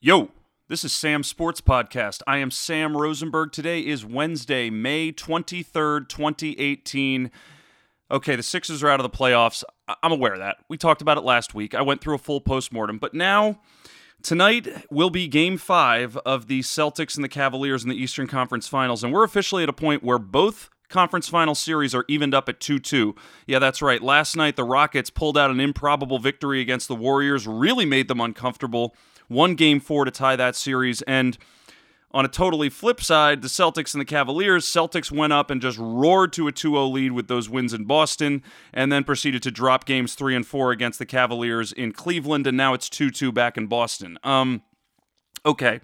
Yo, this is Sam's Sports Podcast. I am Sam Rosenberg. Today is Wednesday, May 23rd, 2018. Okay, the Sixers are out of the playoffs. I'm aware of that. We talked about it last week. I went through a full postmortem, but now tonight will be game five of the Celtics and the Cavaliers in the Eastern Conference Finals, and we're officially at a point where both conference final series are evened up at 2 2. Yeah, that's right. Last night, the Rockets pulled out an improbable victory against the Warriors, really made them uncomfortable. One game four to tie that series. And on a totally flip side, the Celtics and the Cavaliers, Celtics went up and just roared to a 2 0 lead with those wins in Boston, and then proceeded to drop games three and four against the Cavaliers in Cleveland, and now it's 2 2 back in Boston. Um, okay.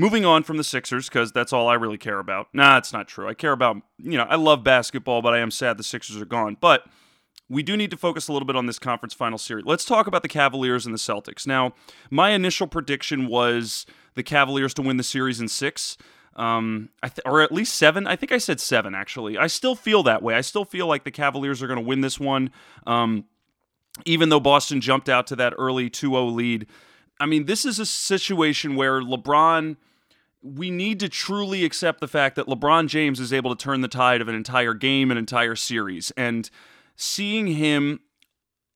Moving on from the Sixers, because that's all I really care about. Nah, it's not true. I care about, you know, I love basketball, but I am sad the Sixers are gone. But we do need to focus a little bit on this conference final series. Let's talk about the Cavaliers and the Celtics. Now, my initial prediction was the Cavaliers to win the series in six. Um, th- or at least seven. I think I said seven, actually. I still feel that way. I still feel like the Cavaliers are going to win this one. Um, even though Boston jumped out to that early 2 0 lead. I mean, this is a situation where LeBron we need to truly accept the fact that LeBron James is able to turn the tide of an entire game, an entire series. And seeing him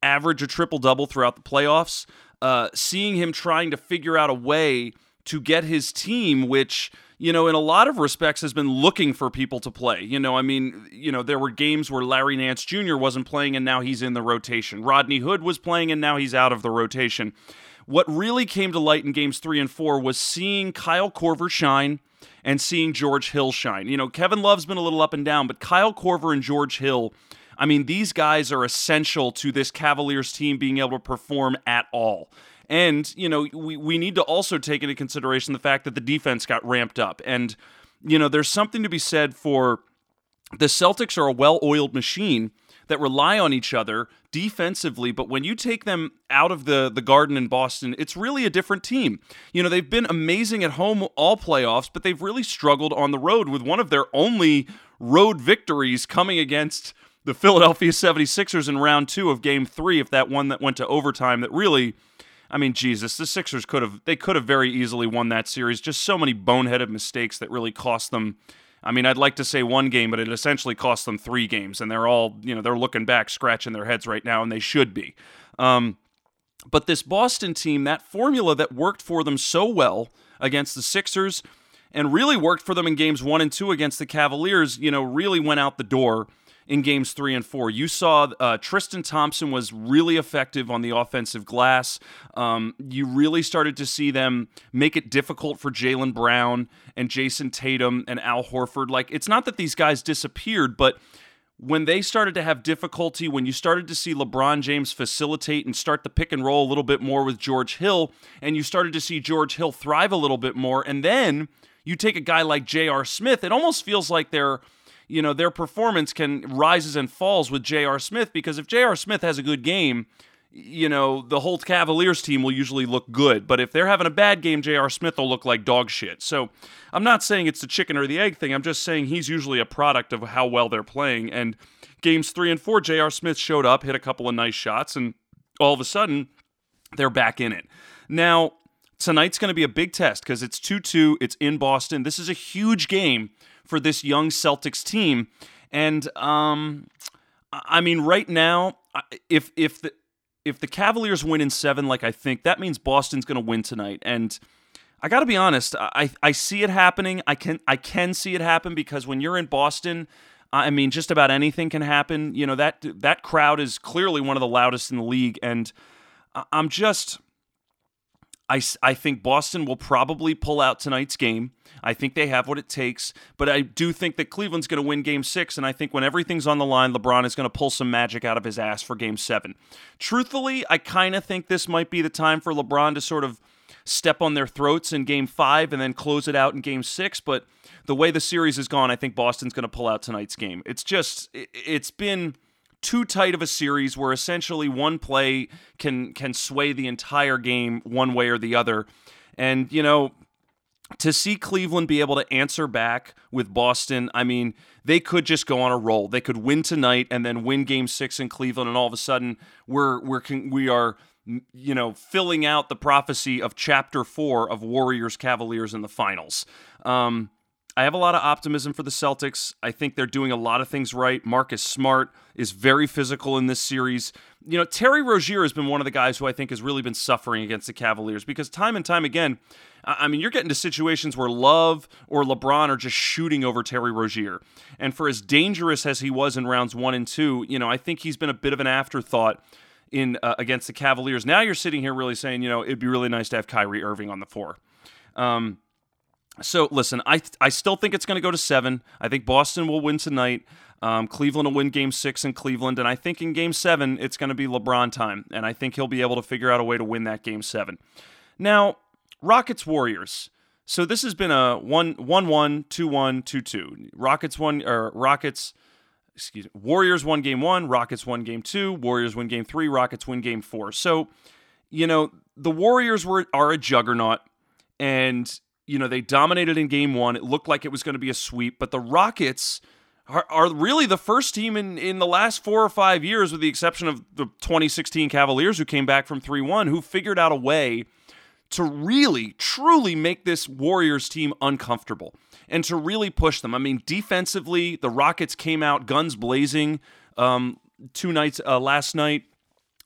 average a triple double throughout the playoffs, uh, seeing him trying to figure out a way to get his team, which, you know, in a lot of respects has been looking for people to play. You know, I mean, you know, there were games where Larry Nance Jr. wasn't playing and now he's in the rotation. Rodney Hood was playing and now he's out of the rotation. What really came to light in games three and four was seeing Kyle Korver shine and seeing George Hill shine. You know, Kevin Love's been a little up and down, but Kyle Korver and George Hill, I mean, these guys are essential to this Cavaliers team being able to perform at all. And, you know, we, we need to also take into consideration the fact that the defense got ramped up. And, you know, there's something to be said for the Celtics are a well oiled machine that rely on each other defensively, but when you take them out of the the garden in Boston, it's really a different team. You know, they've been amazing at home all playoffs, but they've really struggled on the road with one of their only road victories coming against the Philadelphia 76ers in round 2 of game 3 if that one that went to overtime that really I mean, Jesus, the Sixers could have they could have very easily won that series. Just so many boneheaded mistakes that really cost them I mean, I'd like to say one game, but it essentially cost them three games, and they're all, you know, they're looking back, scratching their heads right now, and they should be. Um, but this Boston team, that formula that worked for them so well against the Sixers and really worked for them in games one and two against the Cavaliers, you know, really went out the door in games three and four. You saw uh, Tristan Thompson was really effective on the offensive glass. Um, you really started to see them make it difficult for Jaylen Brown and Jayson Tatum and Al Horford. Like, it's not that these guys disappeared, but when they started to have difficulty, when you started to see LeBron James facilitate and start the pick and roll a little bit more with George Hill, and you started to see George Hill thrive a little bit more, and then you take a guy like J.R. Smith, it almost feels like they're you know, their performance can rises and falls with J.R. Smith because if J.R. Smith has a good game, you know, the whole Cavaliers team will usually look good. But if they're having a bad game, J.R. Smith will look like dog shit. So I'm not saying it's the chicken or the egg thing. I'm just saying he's usually a product of how well they're playing. And games three and four, J.R. Smith showed up, hit a couple of nice shots, and all of a sudden, they're back in it. Now, tonight's going to be a big test because it's 2 2. It's in Boston. This is a huge game for this young Celtics team. And um, I mean, right now, if if the if the Cavaliers win in seven, like I think, that means Boston's going to win tonight. And I got to be honest, I I see it happening. I can I can see it happen because when you're in Boston. I mean, just about anything can happen. You know that that crowd is clearly one of the loudest in the league, and I'm just I, I think Boston will probably pull out tonight's game. I think they have what it takes, but I do think that Cleveland's going to win game six, and I think when everything's on the line, LeBron is going to pull some magic out of his ass for game seven. Truthfully, I kind of think this might be the time for LeBron to sort of step on their throats in game five and then close it out in game six, but the way the series has gone, I think Boston's going to pull out tonight's game. It's just, it's been too tight of a series where essentially one play can can sway the entire game one way or the other. And you know, to see Cleveland be able to answer back with Boston, I mean, they could just go on a roll. They could win tonight and then win Game Six in Cleveland, and all of a sudden we're we're we are you know, filling out the prophecy of chapter four of Warriors Cavaliers in the finals. Um, I have a lot of optimism for the Celtics. I think they're doing a lot of things right. Marcus Smart is very physical in this series. You know, Terry Rozier has been one of the guys who I think has really been suffering against the Cavaliers because time and time again, I mean, you're getting to situations where Love or LeBron are just shooting over Terry Rozier. And for as dangerous as he was in rounds one and two, you know, I think he's been a bit of an afterthought in uh, against the Cavaliers. Now you're sitting here really saying, you know, it'd be really nice to have Kyrie Irving on the floor. Um, so listen, I I still think it's going to go to seven. I think Boston will win tonight. Um, Cleveland will win Game Six in Cleveland, and I think in Game Seven it's going to be LeBron time, and I think he'll be able to figure out a way to win that Game Seven. Now, Rockets Warriors. So this has been a one one one two one two two. Rockets one or Rockets. Excuse me. Warriors won game one. Rockets won game two. Warriors win game three. Rockets win game four. So, you know, the Warriors were are a juggernaut, and you know, they dominated in game one. It looked like it was going to be a sweep, but the Rockets are, are, really the first team in, in the last four or five years, with the exception of the 2016 Cavaliers, who came back from 3 1, who figured out a way to really, truly make this Warriors team uncomfortable and to really push them. I mean, defensively, the Rockets came out guns blazing um, two nights uh, last night.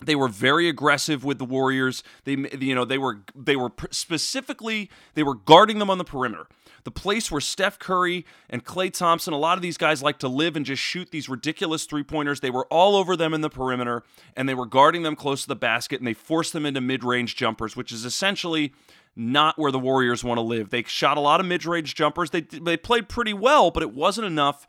They were very aggressive with the Warriors. They, you know, they were they were specifically they were guarding them on the perimeter. The place where Steph Curry and Klay Thompson, a lot of these guys like to live and just shoot these ridiculous three pointers. They were all over them in the perimeter, and they were guarding them close to the basket, and they forced them into mid range jumpers, which is essentially not where the Warriors want to live. They shot a lot of mid range jumpers. They they played pretty well, but it wasn't enough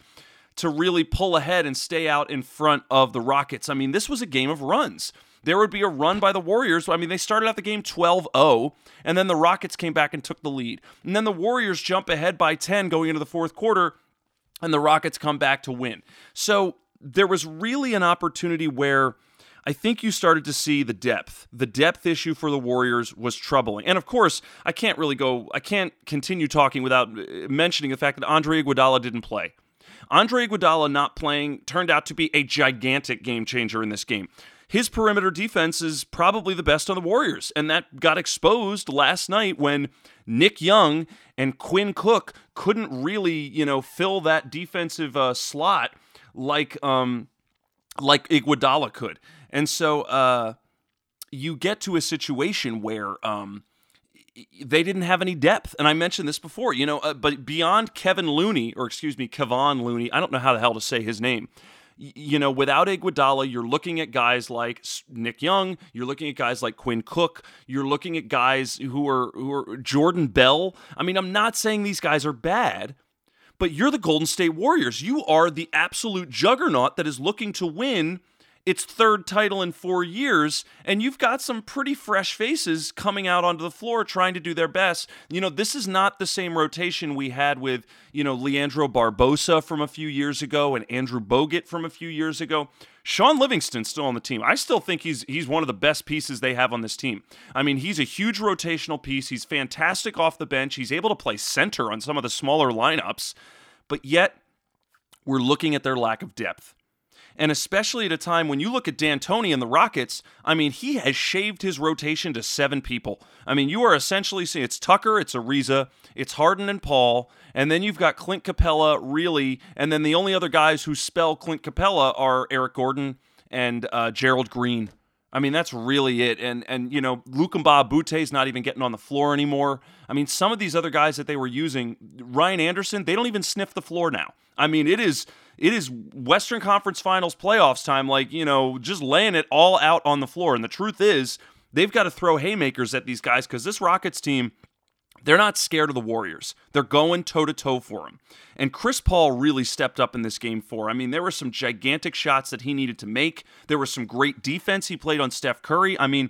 to really pull ahead and stay out in front of the Rockets. I mean, this was a game of runs. There would be a run by the Warriors. I mean, they started out the game 12 0, and then the Rockets came back and took the lead. And then the Warriors jump ahead by 10 going into the fourth quarter, and the Rockets come back to win. So there was really an opportunity where. I think you started to see the depth. The depth issue for the Warriors was troubling. And of course, I can't really go, I can't continue talking without uh, mentioning the fact that Andre Iguodala didn't play. Andre Iguodala not playing turned out to be a gigantic game changer in this game. His perimeter defense is probably the best on the Warriors, and that got exposed last night when Nick Young and Quinn Cook couldn't really, you know, fill that defensive uh, slot like um like Iguodala could. And so uh you get to a situation where um they didn't have any depth. And I mentioned this before, you know, uh, but beyond Kevin Looney, or excuse me, Kevon Looney, I don't know how the hell to say his name. you know, without Iguodala, you're looking at guys like Nick Young. You're looking at guys like Quinn Cook. You're looking at guys who are who are Jordan Bell. I mean, I'm not saying these guys are bad, but you're the Golden State Warriors. You are the absolute juggernaut that is looking to win its third title in four years, and you've got some pretty fresh faces coming out onto the floor trying to do their best. You know, this is not the same rotation we had with, you know, Leandro Barbosa from a few years ago and Andrew Bogut from a few years ago. Shaun Livingston's still on the team. I still think he's he's one of the best pieces they have on this team. I mean, he's a huge rotational piece. He's fantastic off the bench. He's able to play center on some of the smaller lineups, but yet we're looking at their lack of depth. And especially at a time when you look at D'Antoni and the Rockets, I mean, he has shaved his rotation to seven people. I mean, you are essentially seeing it's Tucker, it's Ariza, it's Harden and Paul, and then you've got Clint Capela, really, and then the only other guys who spell Clint Capela are Eric Gordon and uh, Gerald Green. I mean, that's really it. And and you know, Luc Mbah a Moute is not even getting on the floor anymore. I mean, some of these other guys that they were using, Ryan Anderson, they don't even sniff the floor now. I mean, it is it is Western Conference Finals playoffs time, like, you know, just laying it all out on the floor. And the truth is, they've got to throw haymakers at these guys because this Rockets team, they're not scared of the Warriors. They're going toe to toe for them. And Chris Paul really stepped up in this game for. I mean, there were some gigantic shots that he needed to make. There was some great defense he played on Steph Curry. I mean,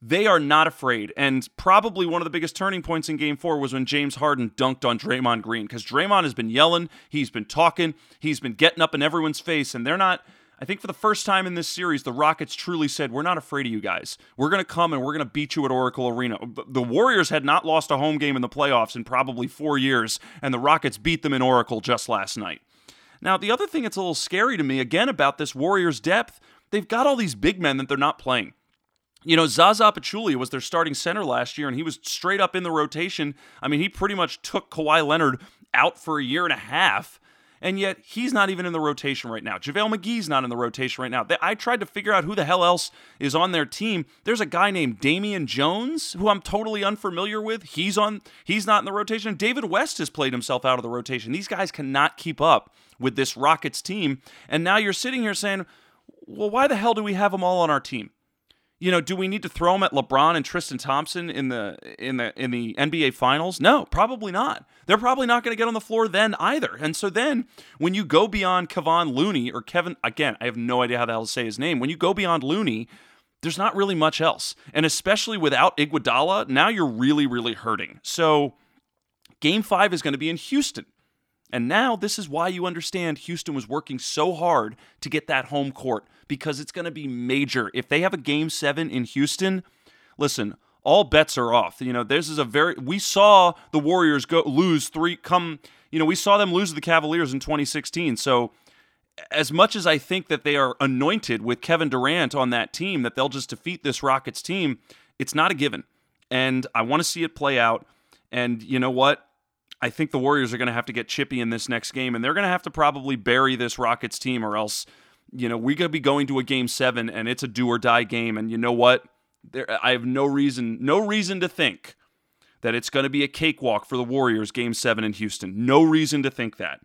they are not afraid. And probably one of the biggest turning points in game four was when James Harden dunked on Draymond Green because Draymond has been yelling, he's been talking, he's been getting up in everyone's face, and they're not. I think for the first time in this series, the Rockets truly said, We're not afraid of you guys. We're going to come and we're going to beat you at Oracle Arena. The Warriors had not lost a home game in the playoffs in probably four years, and the Rockets beat them in Oracle just last night. Now, the other thing that's a little scary to me, again, about this Warriors depth, they've got all these big men that they're not playing You know, Zaza Pachulia was their starting center last year, and he was straight up in the rotation. I mean, he pretty much took Kawhi Leonard out for a year and a half and yet he's not even in the rotation right now. JaVale McGee's not in the rotation right now. I tried to figure out who the hell else is on their team. There's a guy named Damian Jones who I'm totally unfamiliar with. He's on he's not in the rotation. David West has played himself out of the rotation. These guys cannot keep up with this Rockets team. And now you're sitting here saying, "Well, why the hell do we have them all on our team?" You know, do we need to throw them at LeBron and Tristan Thompson in the in the in the NBA finals? No, probably not. They're probably not going to get on the floor then either. And so then when you go beyond Kevon Looney or Kevin again, I have no idea how the hell to say his name. When you go beyond Looney, there's not really much else. And especially without Iguodala, now you're really really hurting. So game 5 is going to be in Houston. And now this is why you understand Houston was working so hard to get that home court because it's going to be major. If they have a game 7 in Houston, listen, all bets are off. You know, this is a very we saw the Warriors go lose 3 come, you know, we saw them lose to the Cavaliers in 2016. So as much as I think that they are anointed with Kevin Durant on that team that they'll just defeat this Rockets team, it's not a given. And I want to see it play out. And you know what? I think the Warriors are going to have to get chippy in this next game, and they're going to have to probably bury this Rockets team, or else, you know, we could be going to a game seven, and it's a do or die game. And you know what? There, I have no reason, no reason to think that it's going to be a cakewalk for the Warriors game seven in Houston. No reason to think that.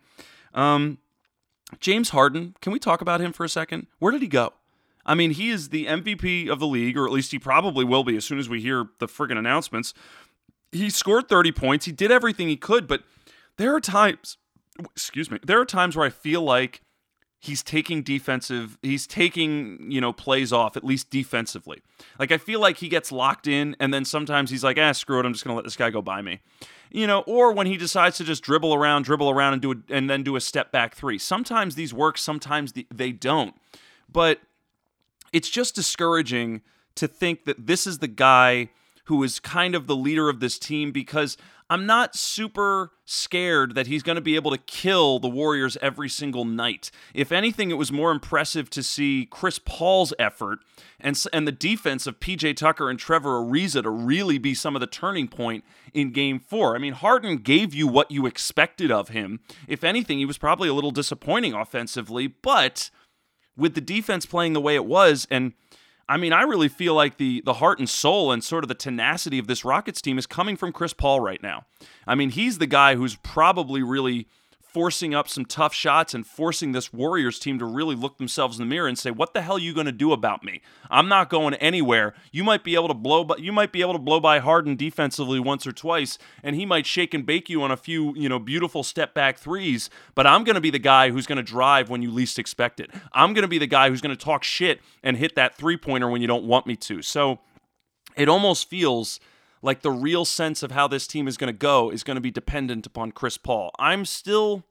Um, James Harden, can we talk about him for a second? Where did he go? I mean, he is the MVP of the league, or at least he probably will be as soon as we hear the friggin' announcements he scored 30 points. He did everything he could, but there are times, excuse me, there are times where I feel like he's taking defensive, he's taking, you know, plays off, at least defensively. Like I feel like he gets locked in and then sometimes he's like, ah, screw it, I'm just going to let this guy go by me. You know, or when he decides to just dribble around, dribble around and do a, and then do a step back three. Sometimes these work, sometimes they don't. But it's just discouraging to think that this is the guy who is kind of the leader of this team because I'm not super scared that he's going to be able to kill the Warriors every single night. If anything, it was more impressive to see Chris Paul's effort and, and the defense of PJ Tucker and Trevor Ariza to really be some of the turning point in game four. I mean, Harden gave you what you expected of him. If anything, he was probably a little disappointing offensively, but with the defense playing the way it was and I mean, I really feel like the the heart and soul and sort of the tenacity of this Rockets team is coming from Chris Paul right now. I mean, he's the guy who's probably really forcing up some tough shots and forcing this Warriors team to really look themselves in the mirror and say, "What the hell are you going to do about me? I'm not going anywhere. You might be able to blow, but you might be able to blow by Harden defensively once or twice, and he might shake and bake you on a few, you know, beautiful step back threes. But I'm going to be the guy who's going to drive when you least expect it. I'm going to be the guy who's going to talk shit and hit that three pointer when you don't want me to. So it almost feels." Like the real sense of how this team is going to go is going to be dependent upon Chris Paul. I'm still,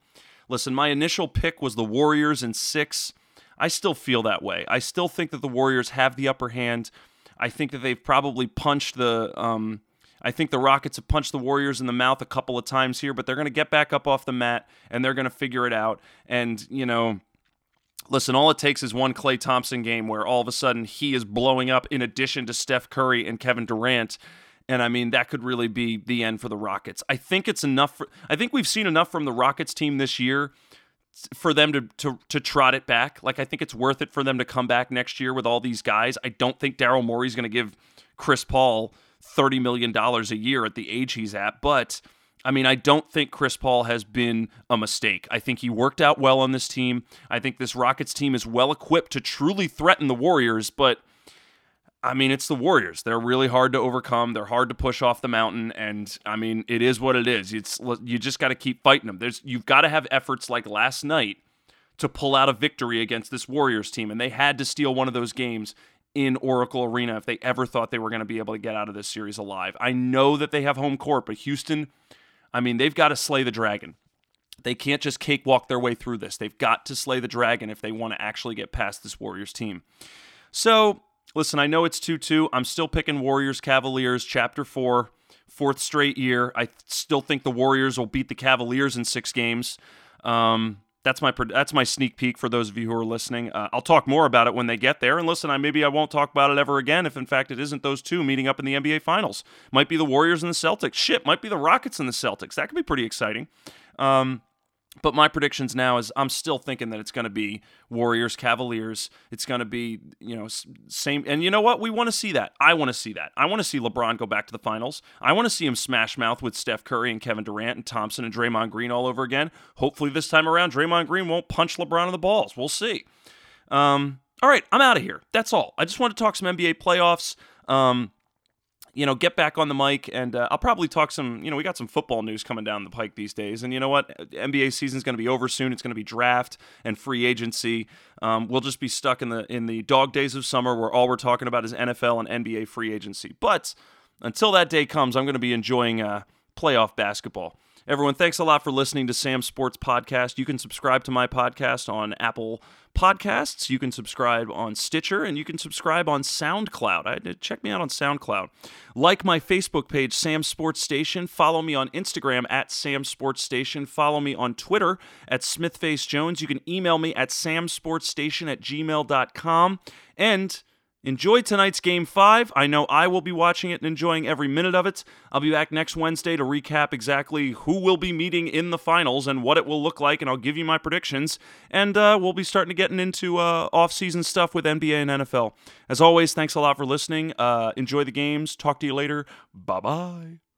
listen, my initial pick was the Warriors in six. I still feel that way. I still think that the Warriors have the upper hand. I think that they've probably punched the. Um, I think the Rockets have punched the Warriors in the mouth a couple of times here, but they're going to get back up off the mat and they're going to figure it out. And, you know, listen, all it takes is one Klay Thompson game where all of a sudden he is blowing up in addition to Steph Curry and Kevin Durant. And I mean, that could really be the end for the Rockets. I think it's enough. For, I think we've seen enough from the Rockets team this year for them to, to to trot it back. Like I think it's worth it for them to come back next year with all these guys. I don't think Daryl Morey's going to give Chris Paul thirty million dollars a year at the age he's at, but. I mean, I don't think Chris Paul has been a mistake. I think he worked out well on this team. I think this Rockets team is well equipped to truly threaten the Warriors, but I mean, it's the Warriors. They're really hard to overcome. They're hard to push off the mountain, and I mean, it is what it is. It's you just got to keep fighting them. There's you've got to have efforts like last night to pull out a victory against this Warriors team, and they had to steal one of those games in Oracle Arena if they ever thought they were going to be able to get out of this series alive. I know that they have home court, but Houston, I mean, they've got to slay the dragon. They can't just cakewalk their way through this. They've got to slay the dragon if they want to actually get past this Warriors team. So listen, I know it's 2 2. I'm still picking Warriors Cavaliers, chapter four, fourth straight year. I still think the Warriors will beat the Cavaliers in six games. Um, that's my that's my sneak peek for those of you who are listening. Uh, I'll talk more about it when they get there. And listen, I maybe I won't talk about it ever again if in fact it isn't those two meeting up in the NBA Finals. Might be the Warriors and the Celtics. Shit, might be the Rockets and the Celtics. That could be pretty exciting. Um, but my predictions now is I'm still thinking that it's going to be Warriors Cavaliers. It's going to be, you know, same. And you know what? We want to see that. I want to see that. I want to see LeBron go back to the finals. I want to see him smash mouth with Steph Curry and Kevin Durant and Thompson and Draymond Green all over again. Hopefully this time around, Draymond Green won't punch LeBron in the balls. We'll see. Um, all right, I'm out of here. That's all. I just want to talk some NBA playoffs. Um, you know, get back on the mic and uh, I'll probably talk some, you know, we got some football news coming down the pike these days. And you know what? NBA season's going to be over soon. It's going to be draft and free agency. Um, we'll just be stuck in the in the dog days of summer where all we're talking about is NFL and NBA free agency. But until that day comes, I'm going to be enjoying uh, playoff basketball. Everyone, thanks a lot for listening to Sam Sports Podcast. You can subscribe to my podcast on Apple Podcasts. You can subscribe on Stitcher, and you can subscribe on SoundCloud. Check me out on SoundCloud. Like my Facebook page, Sam Sports Station. Follow me on Instagram at Sam Sports Station. Follow me on Twitter at SmithFaceJones. You can email me at samsportstation at gmail.com. And Enjoy tonight's game five. I know I will be watching it and enjoying every minute of it. I'll be back next Wednesday to recap exactly who will be meeting in the finals and what it will look like, and I'll give you my predictions. And uh, we'll be starting to getting into uh, off-season stuff with NBA and NFL. As always, thanks a lot for listening. Uh, enjoy the games. Talk to you later. Bye bye.